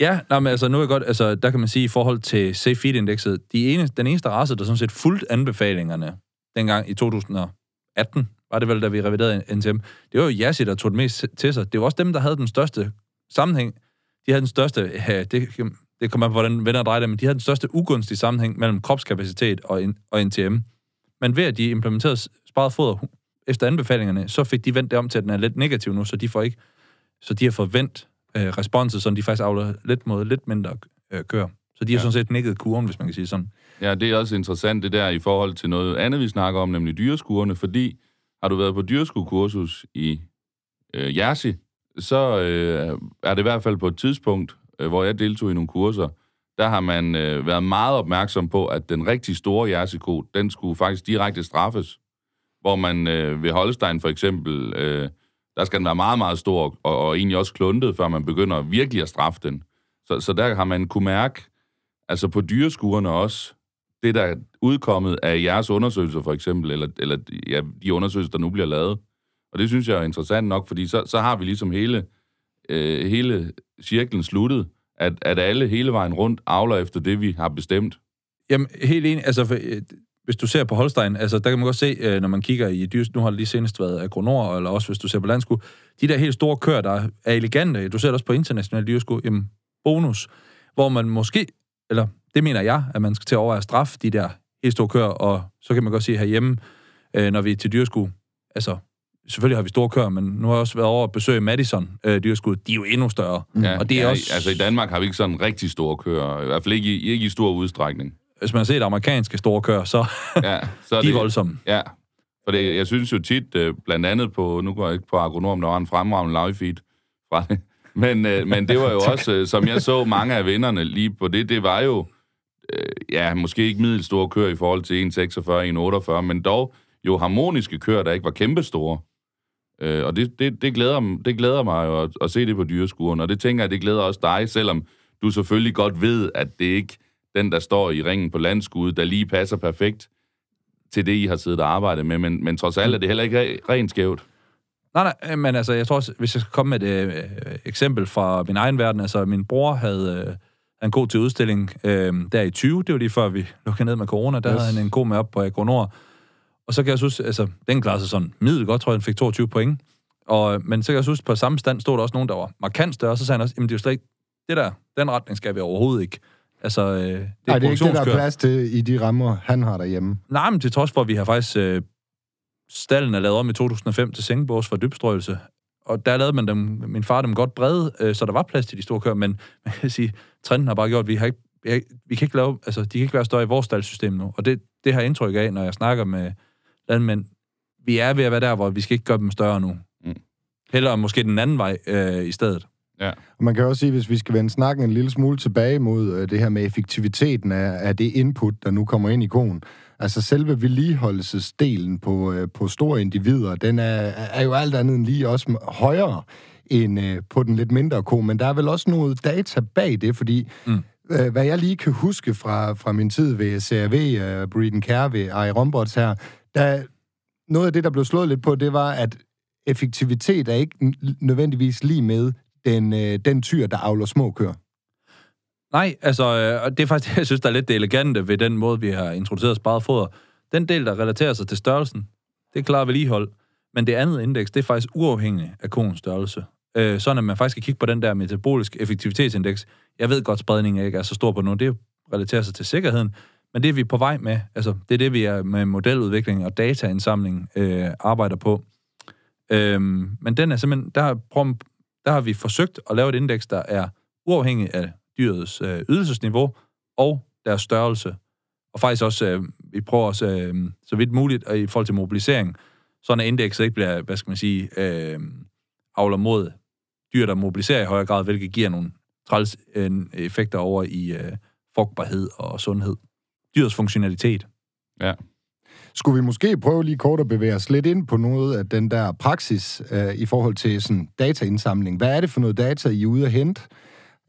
Ja, nej, men altså, nu er jeg godt, altså, der kan man sige, i forhold til Safe Feed-indekset, de ene, den eneste race, der sådan set fuldt anbefalingerne, dengang i 2018, var det vel, da vi reviderede NTM, det var jo Yassi, der tog det mest til sig. Det var også dem, der havde den største sammenhæng. De havde den største, ja, det, det kommer på, hvordan venner drejer det, men de havde den største ugunstige sammenhæng mellem kropskapacitet og, og NTM. Men ved at de implementerede sparet foder efter anbefalingerne, så fik de vendt det om til, at den er lidt negativ nu, så de får ikke, så de har fået vendt øh, responset, så de faktisk afler lidt mod lidt mindre øh, kør. Så de har Ja. sådan set nikket kurven, hvis man kan sige sådan. Ja, det er også interessant det der i forhold til noget andet, vi snakker om, nemlig dyreskuerne, fordi har du været på dyreskuekursus i øh, Jersey, så øh, er det i hvert fald på et tidspunkt, øh, hvor jeg deltog i nogle kurser, der har man øh, været meget opmærksom på, at den rigtig store jersiko, den skulle faktisk direkte straffes. Hvor man øh, ved Holstein for eksempel, øh, der skal den være meget, meget stor, og, og egentlig også kluntet, før man begynder virkelig at straffe den. Så, så der har man kunne mærke, altså på dyreskuerne også, det, der er udkommet af jeres undersøgelser, for eksempel, eller, eller ja, de undersøgelser, der nu bliver lavet. Og det synes jeg er interessant nok, fordi så, så har vi ligesom hele, øh, hele cirklen sluttet, at, at alle hele vejen rundt avler efter det, vi har bestemt. Jamen, helt enig. Altså, for, øh, hvis du ser på Holstein, altså, der kan man godt se, øh, når man kigger i dyrs, nu har det lige senest været agronor, eller også hvis du ser på landsku, de der helt store køer, der er elegante, du ser det også på internationale dyrsku, jamen, bonus, hvor man måske, eller det mener jeg, at man skal til at overveje at straffe de der helt store køer, og så kan man godt sige herhjemme, øh, når vi er til dyrsku, altså, selvfølgelig har vi store køer, men nu har jeg også været over at besøge Madison øh, dyrsku, de er jo endnu større. Ja, og det er ja, også... Altså i Danmark har vi ikke sådan rigtig store køer, i hvert fald ikke i, ikke i stor udstrækning. Hvis man har set amerikanske store køer, så Ja, så [laughs] de er voldsomme. Ja, for det, jeg synes jo tit, øh, blandt andet på, nu går jeg ikke på agronom, der var en fremragende live feed fra det, men, øh, men det var jo [laughs] også, øh, som jeg så mange af vennerne lige på det, det var jo, øh, ja, måske ikke middelstore køer i forhold til 1,46, 1,48, men dog jo harmoniske køer, der ikke var kæmpestore. Øh, og det, det, det, glæder, det glæder mig jo at, at se det på dyreskuren, og det tænker jeg, det glæder også dig, selvom du selvfølgelig godt ved, at det ikke den, der står i ringen på landskud, der lige passer perfekt til det, I har siddet og arbejdet med, men, men trods alt er det heller ikke re- rent skævt. Nej, nej, men altså, jeg tror også, hvis jeg skal komme med et øh, eksempel fra min egen verden, altså, min bror havde øh, en god til udstilling øh, der i 20, det var lige før vi lukkede ned med corona, der Yes. havde han en god med op på Agronor, og så kan jeg huske, altså, den klarede sig sådan middel godt, tror jeg, han fik 22 point, og, men så kan jeg huske, på samme stand stod der også nogen, der var markant større, og så sagde han også, jamen det er jo slet ikke, det der, den retning skal vi overhovedet ikke. Altså, øh, det er, Nej, det er ikke det, der er plads til i de rammer, han har derhjemme. Nej, men til trods for, at vi har faktisk... Øh, stallen er lavet om i 2005 til sengebås for dybstrøgelse. Og der lavede man dem, min far dem godt brede, øh, så der var plads til de store køer, men [laughs] man kan sige, trenden har bare gjort, at vi, har ikke, ikke- vi kan ikke lave, altså, de kan ikke være større i vores staldssystem nu. Og det, det har jeg indtryk af, når jeg snakker med landmænd. Vi er ved at være der, hvor vi skal ikke gøre dem større nu. Mm. Heller måske den anden vej øh, i stedet. Og man kan også sige, hvis vi skal vende snakken en lille smule tilbage mod øh, det her med effektiviteten af, af det input, der nu kommer ind i konen. Altså selve vedligeholdelsesdelen på, øh, på store individer, den er, er jo alt andet end lige også højere end øh, på den lidt mindre ko, men der er vel også noget data bag det, fordi mm. øh, hvad jeg lige kan huske fra, fra min tid ved CRV, øh, Breeden Care ved Ari Rombots her, der, noget af det, der blev slået lidt på, det var, at effektivitet er ikke nødvendigvis lige med den, øh, den tyr, der avler små køer. Nej, altså, øh, og det er faktisk jeg synes, der er lidt det elegante ved den måde, vi har introduceret sparet foder. Den del, der relaterer sig til størrelsen, det klarer vedligehold. Men det andet indeks, det er faktisk uafhængigt af koens størrelse. Øh, sådan at man faktisk kan kigge på den der metabolisk effektivitetsindeks. Jeg ved godt, spredningen ikke er så stor på nu. Det relaterer sig til sikkerheden. Men det er vi på vej med. Altså, det er det, vi er med modeludvikling og dataindsamling øh, arbejder på. Øhm, men den er simpelthen, der, prøv, der har vi forsøgt at lave et indeks, der er uafhængig af dyrets øh, ydelsesniveau og deres størrelse. Og faktisk også, øh, vi prøver også, øh, så vidt muligt, og i forhold til mobilisering, sådan at indekset ikke bliver, hvad skal man sige, øh, avler mod dyr, der mobiliserer i højere grad, hvilket giver nogle træls øh, effekter over i øh, frugtbarhed og sundhed. Dyrets funktionalitet. Ja. Skulle vi måske prøve lige kort at bevæge os lidt ind på noget af den der praksis øh, i forhold til sådan dataindsamling? Hvad er det for noget data, I er ude at hente?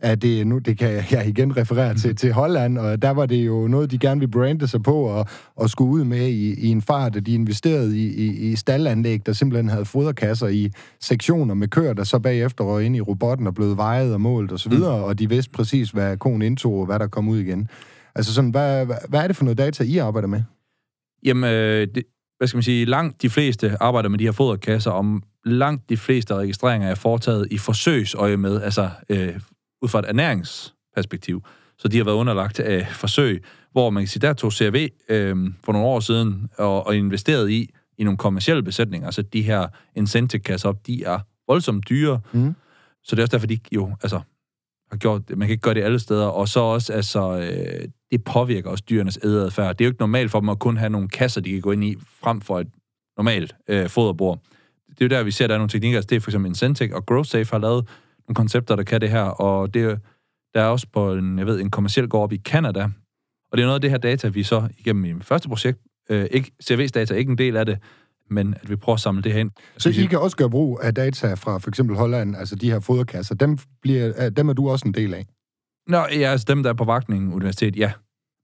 At det, nu, det kan jeg igen referere til, til Holland, og der var det jo noget, de gerne ville brande sig på og, og skulle ud med i, i en fart, at de investerede i, i, i stallanlæg, der simpelthen havde foderkasser i sektioner med køer, der så bagefter røg ind i robotten og blev vejet og målt osv., og, mm. og de vidste præcis, hvad konen indtog og hvad der kom ud igen. Altså sådan, hvad, hvad er det for noget data, I arbejder med? Jamen, øh, det, hvad skal man sige, langt de fleste arbejder med de her foderkasser, om langt de fleste registreringer er foretaget i forsøgsøje med, altså øh, ud fra et ernæringsperspektiv. Så de har været underlagt af øh, forsøg, hvor man kan sige, der tog CRV øh, for nogle år siden og, og investeret i, i nogle kommersielle besætninger. Altså de her incentive-kasser op, de er voldsomt dyre. Mm. Så det er også derfor, de jo, altså, har gjort det. Man kan ikke gøre det alle steder. Og så også, altså, øh, det påvirker også dyrenes æderadfærd. Det er jo ikke normalt for dem at kun have nogle kasser, de kan gå ind i, frem for et normalt øh, foderbord. Det er jo der, vi ser, at der er nogle teknikker. Altså, det er for eksempel Incentec og GrowSafe har lavet koncepter, der kan det her. Og det, der er også på en, jeg ved, en kommersiel gård op i Canada. Og det er noget af det her data, vi så igennem i første projekt, øh, ikke, CV's data er ikke en del af det, men at vi prøver at samle det her ind. Så I kan også gøre brug af data fra for eksempel Holland, altså de her foderkasser, dem, bliver, dem er du også en del af? Nå, ja, altså dem, der er på Vagtning Universitet, ja.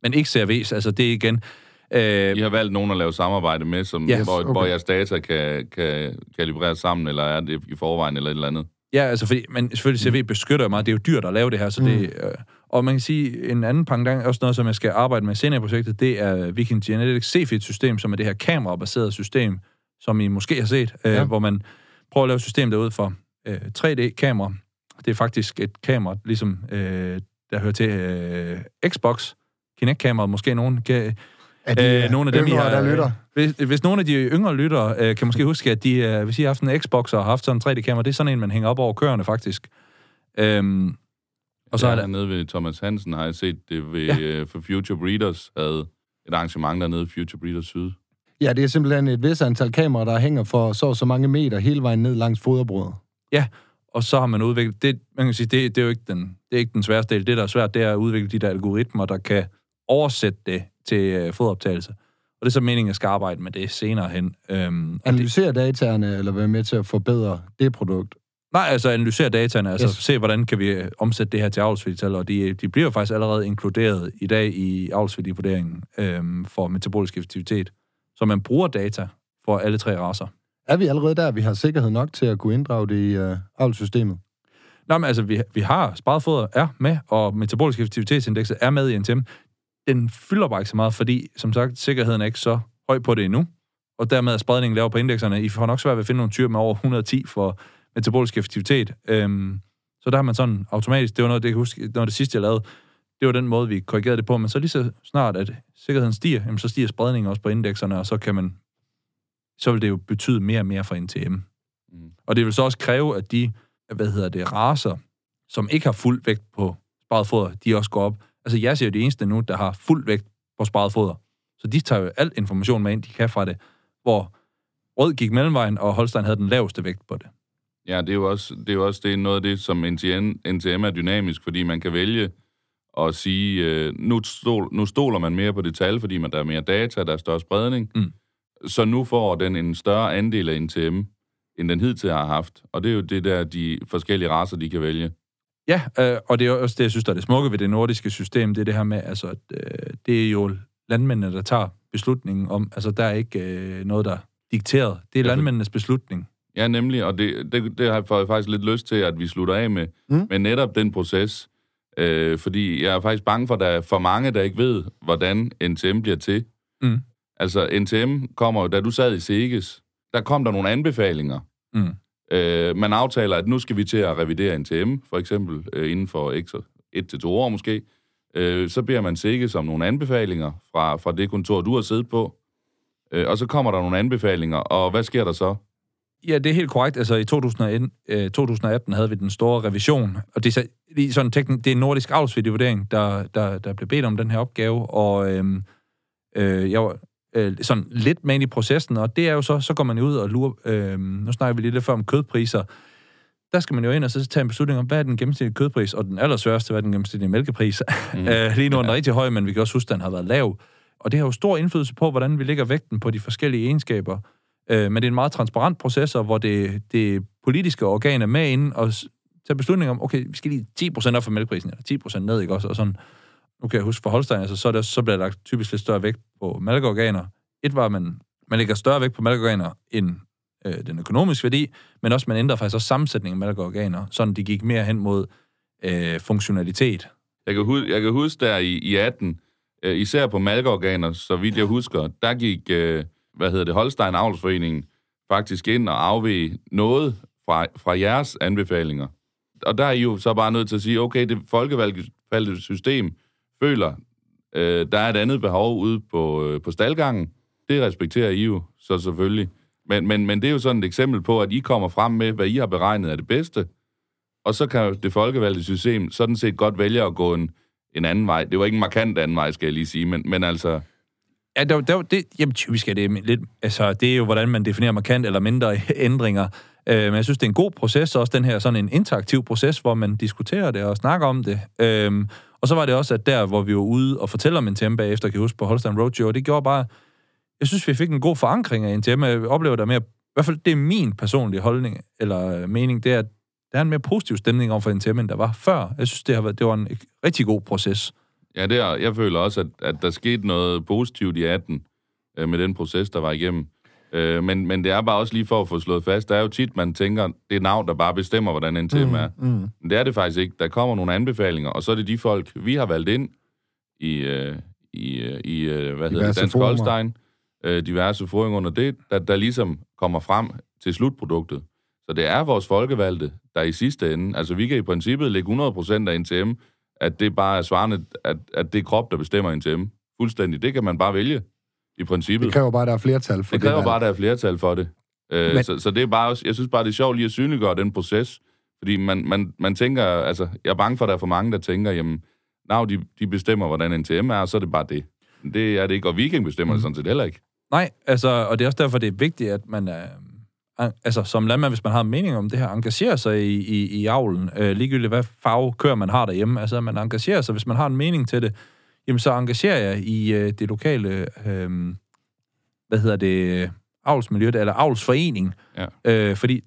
Men ikke CRV's, altså det er igen... Øh, I har valgt nogen at lave samarbejde med, som, yes, hvor, okay. hvor jeres data kan, kan kalibreres sammen, eller er det i forvejen, eller et eller andet? Ja, altså fordi, men selvfølgelig CV beskytter mig, det er jo dyrt at lave det her, så mm. det... Øh, og man kan sige, en anden pangdang, også noget, som jeg skal arbejde med senere i projektet, det er Viking Genetics CFIT-system, som er det her kamerabaserede system, som I måske har set, øh, ja. hvor man prøver at lave et system derude for øh, 3D-kamera. Det er faktisk et kamera, ligesom øh, der hører til øh, Xbox, Kinect-kameraet, måske nogen kan... Er de øh, nogle af dem, yngre, har, der lytter? Hvis, hvis nogle af de yngre lytter øh, kan måske huske, at de, øh, hvis I har haft en Xbox og har haft sådan en 3D-kamera, det er sådan en, man hænger op over køerne, faktisk. Øhm, og så ja, er der... nede ved Thomas Hansen har jeg set det ved, ja. uh, for Future Breeders, havde et arrangement dernede, Future Breeders Syd. Ja, det er simpelthen et vis antal kameraer, der hænger for så og så mange meter hele vejen ned langs foderbrødet. Ja, og så har man udviklet... Det, man kan sige, det, det er jo ikke den, det er ikke den sværeste del. Det, der er svært, det er at udvikle de der algoritmer, der kan oversætte det til uh, fodoptagelse. Og det er så meningen, at jeg skal arbejde med det senere hen. Øhm, analysere det, dataerne, eller være med til at forbedre det produkt? Nej, altså analysere dataene, altså yes. se, hvordan kan vi øh, omsætte det her til avlsværdital, og de, de bliver faktisk allerede inkluderet i dag i avlsværdivurderingen øhm, for metabolisk effektivitet. Så man bruger data for alle tre raser. Er vi allerede der, vi har sikkerhed nok til at kunne inddrage det i uh, avlssystemet? Nå, men altså, vi, vi har sparet foder er med, og metabolisk effektivitetsindekset er med i NTM. Den fylder bare ikke så meget, fordi, som sagt, sikkerheden er ikke så høj på det endnu, og dermed er spredningen lavere på indekserne. I får nok svært ved at finde nogle tyr med over 110 for metabolisk effektivitet. Øhm, så der har man sådan automatisk, det var noget, det, jeg huske, noget det sidste, jeg lavede, det var den måde, vi korrigerede det på, men så lige så snart, at sikkerheden stiger, jamen, så stiger spredningen også på indekserne, og så kan man, så vil det jo betyde mere og mere for NTM. Mm. Og det vil så også kræve, at de, hvad hedder det, raser, som ikke har fuld vægt på sparet foder, de også går op. Altså, jeg ser jo det eneste nu, der har fuld vægt på sparet foder. Så de tager jo alt information med ind, de kan fra det, hvor Rød gik mellemvejen, og Holstein havde den laveste vægt på det. Ja, det er jo også, det er jo også det er noget af det, som NTN, NTM er dynamisk, fordi man kan vælge at sige, øh, nu, stol, nu stoler man mere på detaljer, fordi man, der er mere data, der er større spredning. Mm. Så nu får den en større andel af NTM, end den hidtil har haft. Og det er jo det der, de forskellige raser, de kan vælge. Ja, øh, og det er også det, jeg synes, der er det smukke ved det nordiske system, det er det her med, altså, at, øh, det er jo landmændene, der tager beslutningen om, altså der er ikke øh, noget, der er dikteret. Det er landmændenes beslutning. Ja, nemlig, og det, det, det har jeg faktisk lidt lyst til, at vi slutter af med, mm. med netop den proces. Øh, fordi jeg er faktisk bange for, at der er for mange, der ikke ved, hvordan NTM bliver til. Mm. Altså, NTM kommer da du sad i SEGES, der kom der nogle anbefalinger. Mm. Øh, man aftaler, at nu skal vi til at revidere NTM, for eksempel, øh, inden for et til to år måske. Øh, så beder man sikke som nogle anbefalinger fra, fra det kontor, du har siddet på. Øh, og så kommer der nogle anbefalinger, og hvad sker der så? Ja, det er helt korrekt. Altså i 2018, øh, 2018 havde vi den store revision, og det er, så, sådan teknik, det er en nordisk vurdering, der, der, der blev bedt om den her opgave, og øh, øh, jeg var øh, sådan lidt med i processen, og det er jo så, så går man ud og lurer, øh, nu snakker vi lidt før om kødpriser, der skal man jo ind og så tage en beslutning om, hvad er den gennemsnitlige kødpris, og den allersværste, hvad er den gennemsnitlige mælkepris. Mm. [laughs] øh, lige nu er den rigtig høj, men vi kan også huske, at den har været lav. Og det har jo stor indflydelse på, hvordan vi lægger vægten på de forskellige egenskaber. Øh, men det er en meget transparent proces, hvor det, det politiske organ er med ind og tage beslutning om, okay, vi skal lige 10% op for mælkeprisen, eller 10% ned, ikke også? Og sådan, nu kan jeg huske for Holstein, altså, så, er det, så bliver der lagt typisk lidt større vægt på malkeorganer. Et var, at man, man lægger større vægt på malkeorganer end øh, den økonomiske værdi, men også man ændrer faktisk også sammensætningen af malkeorganer, sådan de gik mere hen mod øh, funktionalitet. Jeg kan, huske, jeg kan huske der i, i 18, øh, især på malkeorganer, så vidt jeg husker, der gik, øh, hvad hedder det, Holstein Avlsforeningen faktisk ind og afveg noget fra, fra jeres anbefalinger. Og der er I jo så bare nødt til at sige, okay, det folkevalgte system føler, øh, der er et andet behov ude på, øh, på staldgangen. Det respekterer I jo så selvfølgelig. Men, men, men det er jo sådan et eksempel på, at I kommer frem med, hvad I har beregnet er det bedste, og så kan det folkevalgte system sådan set godt vælge at gå en, en anden vej. Det var ikke en markant anden vej, skal jeg lige sige, men, men altså... Ja, det, det, det, jamen, typisk er det lidt... Altså, det er jo, hvordan man definerer markant eller mindre [laughs] ændringer. Øh, men jeg synes, det er en god proces, også den her sådan en interaktiv proces, hvor man diskuterer det og snakker om det. Øh, og så var det også, at der, hvor vi var ude og fortæller om NTM bagefter, kan jeg huske på Holstein Roadshow, og det gjorde bare... Jeg synes, vi fik en god forankring af NTM. Jeg oplever der mere... I hvert fald, det er min personlige holdning, eller øh, mening, det er, at der er en mere positiv stemning over for NTM, end der var før. Jeg synes, det, har været, det var en rigtig god proces. Ja, det er, jeg føler også, at, at der skete noget positivt i 18 øh, med den proces, der var igennem. Øh, men, men det er bare også lige for at få slået fast, der er jo tit, man tænker, det er navn, der bare bestemmer, hvordan en tema mm, er. Mm. Men det er det faktisk ikke. Der kommer nogle anbefalinger, og så er det de folk, vi har valgt ind i, øh, i, øh, i øh, hvad hedder det, Dansk Holstein, øh, diverse foring under det, der, der ligesom kommer frem til slutproduktet. Så det er vores folkevalgte, der i sidste ende, altså vi kan i princippet lægge 100% af NTM, at det bare er svarende, at, at det er krop, der bestemmer NTM. Fuldstændig. Det kan man bare vælge i princippet. Det kræver bare, at der er flertal for det. Det kræver bare, at der er flertal for det. Øh, Men... så, så det er bare også, jeg synes bare, det er sjovt lige at synliggøre den proces. Fordi man, man, man tænker, altså, jeg er bange for, at der er for mange, der tænker, jamen, now, de, de bestemmer, hvordan NTM er, og så er det bare det. Det er det ikke, og Viking bestemmer mm. det sådan set heller ikke. Nej, altså, og det er også derfor, det er vigtigt, at man er, altså som landmand, hvis man har en mening om det her, engagerer sig i, i, i avlen, øh, ligegyldigt hvad farve kører man har derhjemme, altså man engagerer sig, hvis man har en mening til det, jamen så engagerer jeg i øh, det lokale, øh, hvad hedder det, avlsmiljø, eller avlsforening, ja. øh, fordi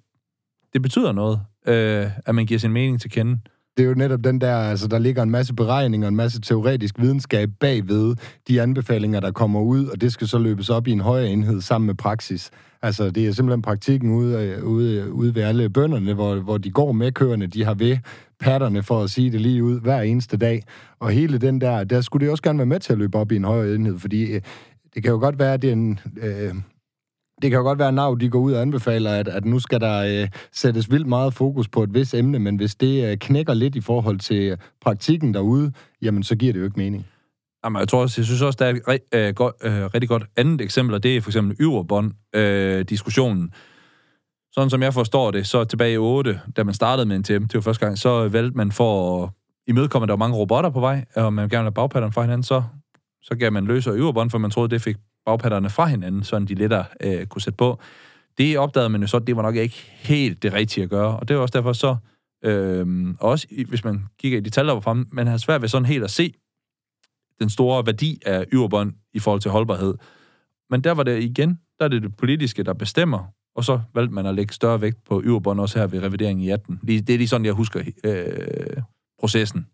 det betyder noget, øh, at man giver sin mening til kende det er jo netop den der, altså der ligger en masse beregninger, en masse teoretisk videnskab bagved de anbefalinger, der kommer ud, og det skal så løbes op i en højere enhed sammen med praksis. Altså det er simpelthen praktikken ude, ude, ude ved alle bønderne, hvor, hvor de går med køerne, de har ved patterne for at sige det lige ud hver eneste dag. Og hele den der, der skulle det også gerne være med til at løbe op i en højere enhed, fordi øh, det kan jo godt være, at det er en, øh, det kan jo godt være, at NAV de går ud og anbefaler, at, at nu skal der øh, sættes vildt meget fokus på et vis emne, men hvis det øh, knækker lidt i forhold til praktikken derude, jamen så giver det jo ikke mening. Jamen, jeg tror også, jeg synes også, der er et øh, godt, øh, rigtig godt andet eksempel, og det er for eksempel Yverbond-diskussionen. Øh, Sådan som jeg forstår det, så tilbage i 8, da man startede med en det var første gang, så valgte man for at imødekomme, at der var mange robotter på vej, og man gerne ville have bagpatterne fra hinanden, så, så gav man løs og for man troede, det fik bagpatterne fra hinanden, sådan de lettere øh, kunne sætte på. Det opdagede man jo så, det var nok ikke helt det rigtige at gøre, og det var også derfor så, øh, også hvis man kigger i de tal, der var fremme, man har svært ved sådan helt at se den store værdi af yverbånd i forhold til holdbarhed. Men der var det igen, der er det det politiske, der bestemmer, og så valgte man at lægge større vægt på yverbånd også her ved revideringen i 18. Det er lige sådan, jeg husker øh, processen.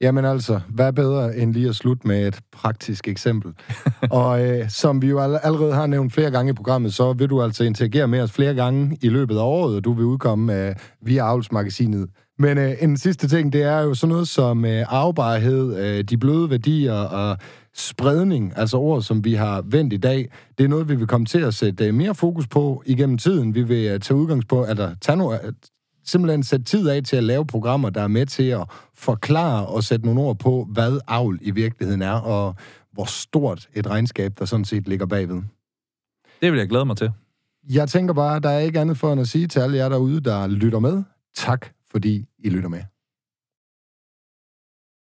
Jamen altså, hvad bedre end lige at slutte med et praktisk eksempel. [laughs] og øh, som vi jo allerede har nævnt flere gange i programmet, så vil du altså interagere med os flere gange i løbet af året, og du vil udkomme øh, via Avlsmagasinet. Men øh, en sidste ting, det er jo sådan noget som øh, afbarhed, øh, de bløde værdier og spredning, altså ord, som vi har vendt i dag. Det er noget, vi vil komme til at sætte øh, mere fokus på igennem tiden. Vi vil uh, tage udgangspunkt, eller tage, no, simpelthen sætte tid af til at lave programmer, der er med til at forklare og sætte nogle ord på, hvad avl i virkeligheden er, og hvor stort et regnskab, der sådan set ligger bagved. Det vil jeg glæde mig til. Jeg tænker bare, der er ikke andet for end at sige til alle jer derude, der lytter med. Tak, fordi i lytter med.